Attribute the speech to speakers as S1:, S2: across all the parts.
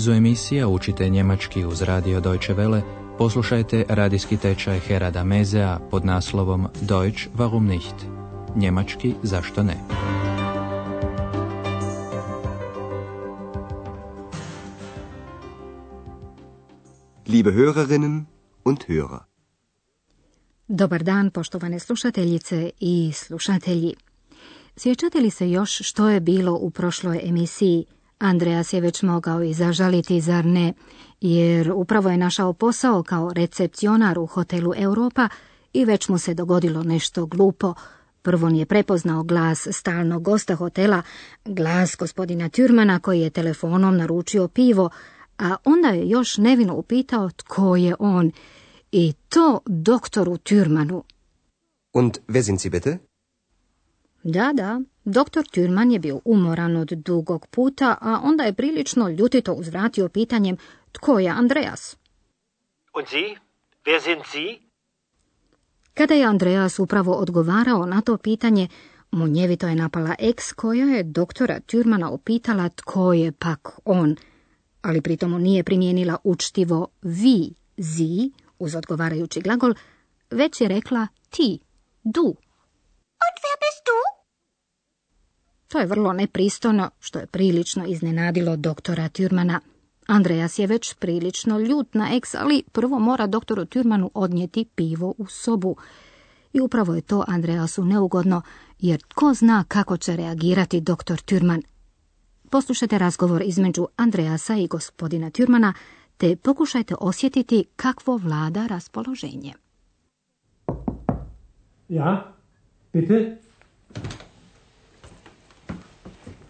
S1: nizu emisija učite njemački uz radio Deutsche Welle, poslušajte radijski tečaj Herada Mezea pod naslovom Deutsch warum nicht? Njemački zašto ne?
S2: Liebe Hörerinnen und Hörer.
S3: Dobar dan, poštovane slušateljice i slušatelji. Sjećate li se još što je bilo u prošloj emisiji? Andreas je već mogao i zažaliti, zar ne? Jer upravo je našao posao kao recepcionar u hotelu Europa i već mu se dogodilo nešto glupo. Prvo je prepoznao glas stalnog gosta hotela, glas gospodina Tjurmana koji je telefonom naručio pivo, a onda je još nevino upitao tko je on. I to doktoru Tjurmanu.
S2: Und wer sind Sie bitte?
S3: Da, da, doktor Tjurman je bio umoran od dugog puta, a onda je prilično ljutito uzvratio pitanjem tko je Andreas.
S4: Und Sie? Wer sind Sie?
S3: Kada je Andreas upravo odgovarao na to pitanje, munjevito je napala eks koja je doktora Tjurmana upitala tko je pak on, ali pritom nije primijenila učtivo vi, zi, uz odgovarajući glagol, već je rekla ti, du.
S5: Und wer bist du?
S3: To je vrlo nepristojno, što je prilično iznenadilo doktora Tjurmana. Andreas je već prilično ljut na eks, ali prvo mora doktoru Tjurmanu odnijeti pivo u sobu. I upravo je to Andreasu neugodno, jer tko zna kako će reagirati doktor Tjurman. Poslušajte razgovor između Andreasa i gospodina Tjurmana, te pokušajte osjetiti kakvo vlada raspoloženje.
S6: Ja, bitte?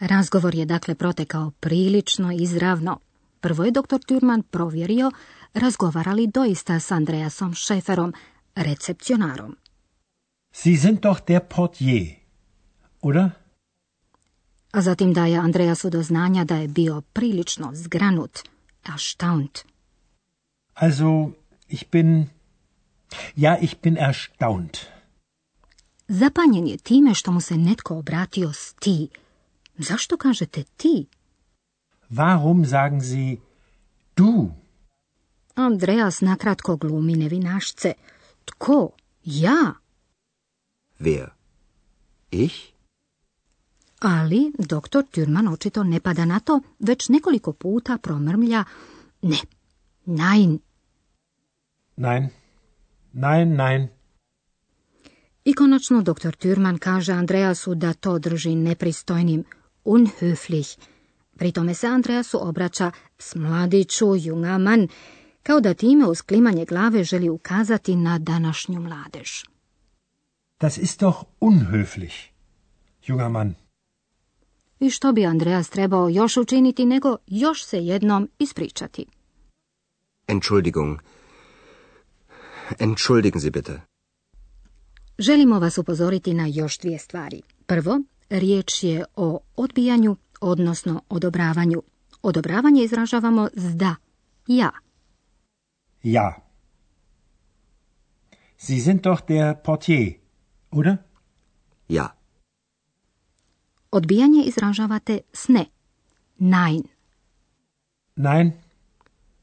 S3: Razgovor je dakle protekao prilično izravno. Prvo je doktor Turman provjerio razgovara li doista s Andreasom Šeferom, recepcionarom.
S6: Sie sind doch der Portier, oder?
S3: A zatim daje Andreasu do znanja da je bio prilično zgranut, erstaunt.
S6: Also, ich bin, ja, ich bin erstaunt.
S3: Zapanjen je time što mu se netko obratio s ti. Zašto kažete ti?
S6: Warum sagen Sie du?
S3: Andreas nakratko glumi nevinašce. Tko? Ja.
S2: Wer? Ich?
S3: Ali doktor Tjurman očito ne pada na to, već nekoliko puta promrmlja ne, nein.
S6: Nein, nein, nein.
S3: I konačno doktor Tjurman kaže Andreasu da to drži nepristojnim, unhöflich. Pri tome se Andreasu obraća s mladiću, junger Mann, kao da time uz klimanje glave želi ukazati na današnju mladež.
S6: Das ist doch unhöflich, junger Mann.
S3: I što bi Andreas trebao još učiniti nego još se jednom ispričati.
S2: Entschuldigung. Entschuldigen Sie bitte.
S3: Želimo vas upozoriti na još dvije stvari. Prvo, riječ je o odbijanju, odnosno odobravanju. Odobravanje izražavamo s da, ja.
S6: Ja. Sie sind doch der Portier, oder?
S2: Ja.
S3: Odbijanje izražavate s ne, nein.
S6: Nein,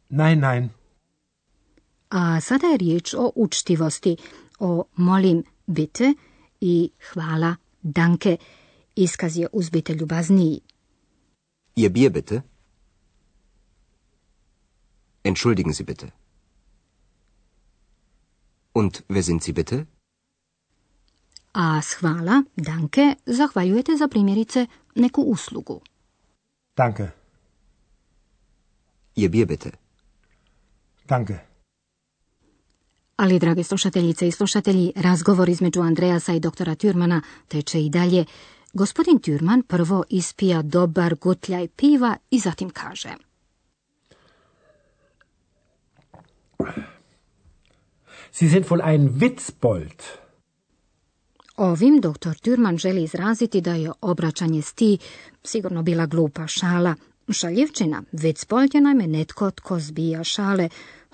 S6: nein, nein.
S3: A sada je riječ o učtivosti, o molim bitte i hvala danke. Iskaz je uzbite ljubazniji.
S2: Ihr Bier bitte? Entschuldigen Sie bitte. Und wer sind Sie bitte?
S3: A s hvala, danke, zahvaljujete za primjerice neku uslugu.
S6: Danke,
S2: Ihr Bier bitte.
S6: danke.
S3: Ali, drage slušateljice i slušatelji, razgovor između Andreasa i doktora Tjurmana teče i dalje. Gospodin Tjurman prvo ispija dobar gutljaj piva i zatim kaže.
S6: Sie sind wohl ein Witzbold.
S3: Ovim doktor Türman želi izraziti da je obraćanje sti sigurno bila glupa šala. Šaljivčina, Witzbold je naime netko tko zbija šale,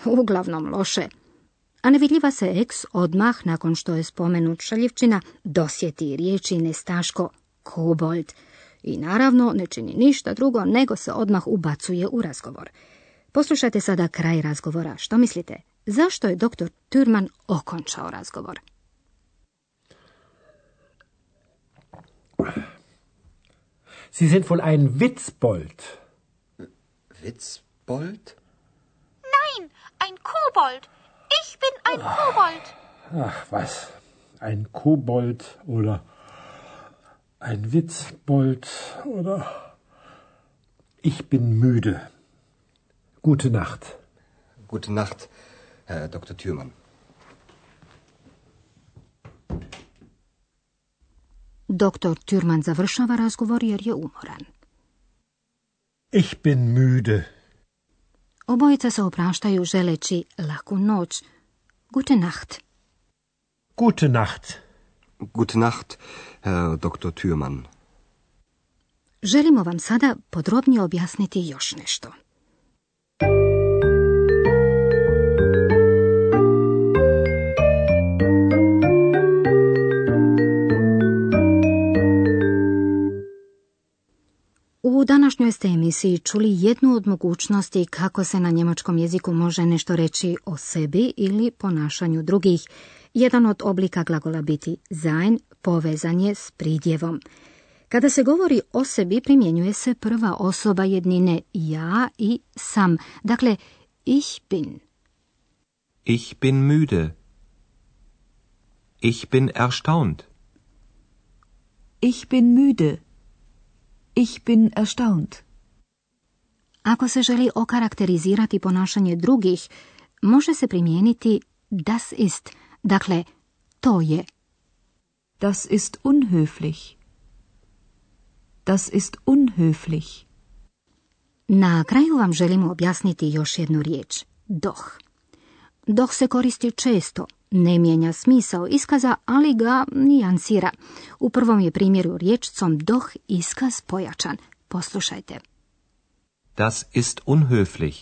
S3: uglavnom loše. A nevidljiva se eks odmah, nakon što je spomenut šaljivčina, dosjeti riječi nestaško kobold i naravno ne čini ništa drugo nego se odmah ubacuje u razgovor. Poslušajte sada kraj razgovora. Što mislite? Zašto je doktor Türman okončao razgovor?
S6: Sie sind wohl ein Witzbold.
S2: Witzbold?
S5: Nein, ein Kobold. Ich bin ein Kobold.
S6: Ach, was? Ein Kobold oder ein Witzbold oder... Ich bin müde. Gute Nacht.
S2: Gute Nacht, Herr Dr. Thürmann.
S3: Doktor Türman završava razgovor jer je umoran.
S6: Ich bin müde.
S3: Obojica se opraštaju želeći laku noć. Gute Nacht.
S6: Gute Nacht.
S2: Gute Nacht, Herr Dr. Thürmann.
S3: Želimo vam sada podrobnije objasniti još nešto. Današnjoj ste emisiji čuli jednu od mogućnosti kako se na njemačkom jeziku može nešto reći o sebi ili ponašanju drugih. Jedan od oblika glagola biti sein, povezan je s pridjevom. Kada se govori o sebi, primjenjuje se prva osoba jednine ja i sam. Dakle, ich bin.
S7: Ich bin müde. Ich bin erstaunt.
S8: Ich bin müde. Ich bin erstaunt.
S3: Ako se želi okarakterizirati ponašanje drugih, može se primijeniti das ist, dakle, to je.
S8: Das ist unhöflich. Das ist unhöflich.
S3: Na kraju vam želimo objasniti još jednu riječ. Doch. Doch se koristi često, ne mijenja smisao iskaza, ali ga nijansira. U prvom je primjeru riječcom doch iskaz pojačan. Poslušajte.
S7: Das ist unhöflich.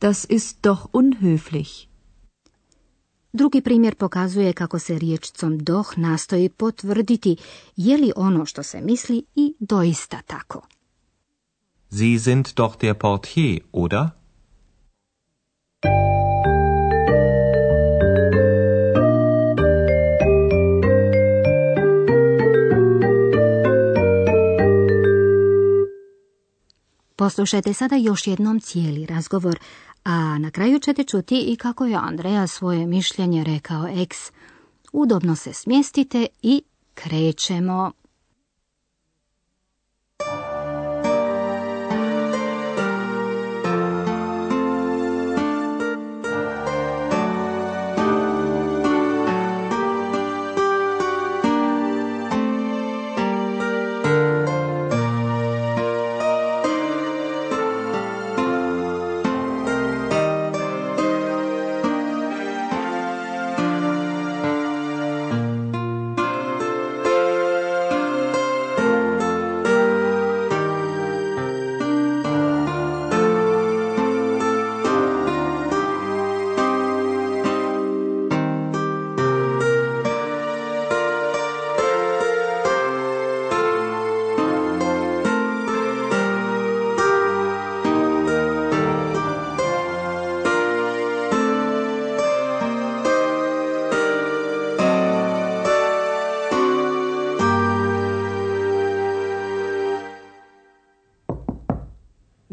S8: Das ist doch unhöflich.
S3: Drugi primjer pokazuje kako se riječcom doh nastoji potvrditi je li ono što se misli i doista tako.
S7: Sie sind doch der Portier, oder?
S3: Poslušajte sada još jednom cijeli razgovor, a na kraju ćete čuti i kako je Andreja svoje mišljenje rekao eks. Udobno se smjestite i krećemo.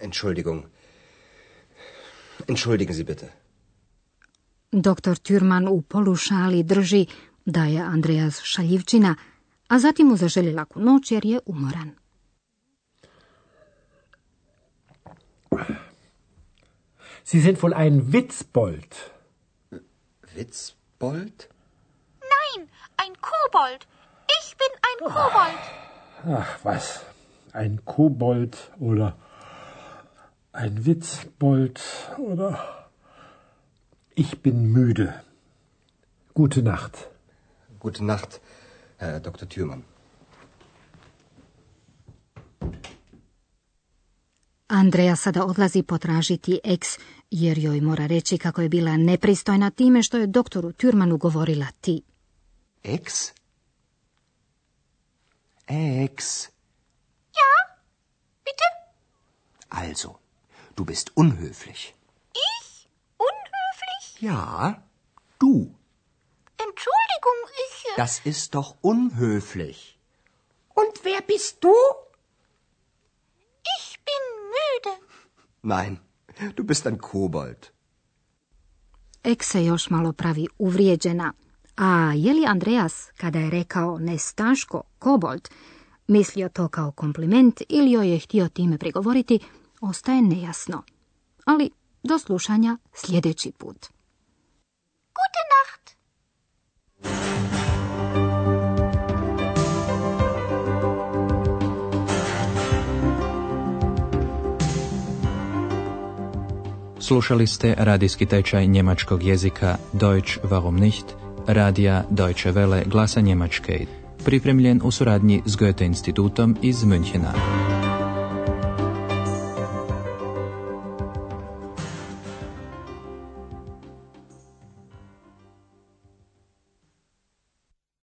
S2: Entschuldigung. Entschuldigen Sie bitte.
S3: Doktor Türman u polušali drži da je Andreas šaljivčina, a zatim mu zaželi laku noć jer je umoran.
S6: Sie sind wohl ein Witzbold.
S2: Witzbold?
S5: Nein, ein Kobold. Ich bin ein Kobold.
S6: Ach, was? Ein Kobold oder ein Witzbold oder... Ich bin müde. Gute Nacht.
S2: Gute Nacht, Herr Dr. Thürmann.
S3: Andreja sada odlazi potražiti eks, jer joj mora reći kako je bila nepristojna time što je doktoru Türmanu govorila ti.
S2: Ex? Ex.
S5: Ja, bitte?
S2: Also, du bist unhöflich.
S5: Ich? Unhöflich?
S2: Ja, du.
S5: Entschuldigung, ich. äh,
S2: Das ist doch unhöflich. Und wer bist du?
S5: Ich bin müde.
S2: Nein, du bist ein Kobold.
S3: Eks se još malo pravi uvrijeđena. A je li Andreas, kada je rekao nestaško, kobold, mislio to kao kompliment ili joj je htio time prigovoriti, ostaje nejasno. Ali do slušanja sljedeći put.
S5: Gute Nacht.
S1: Slušali ste radijski tečaj njemačkog jezika Deutsch warum nicht, radija Deutsche Welle glasa Njemačke, pripremljen u suradnji s Goethe institutom iz Münchena.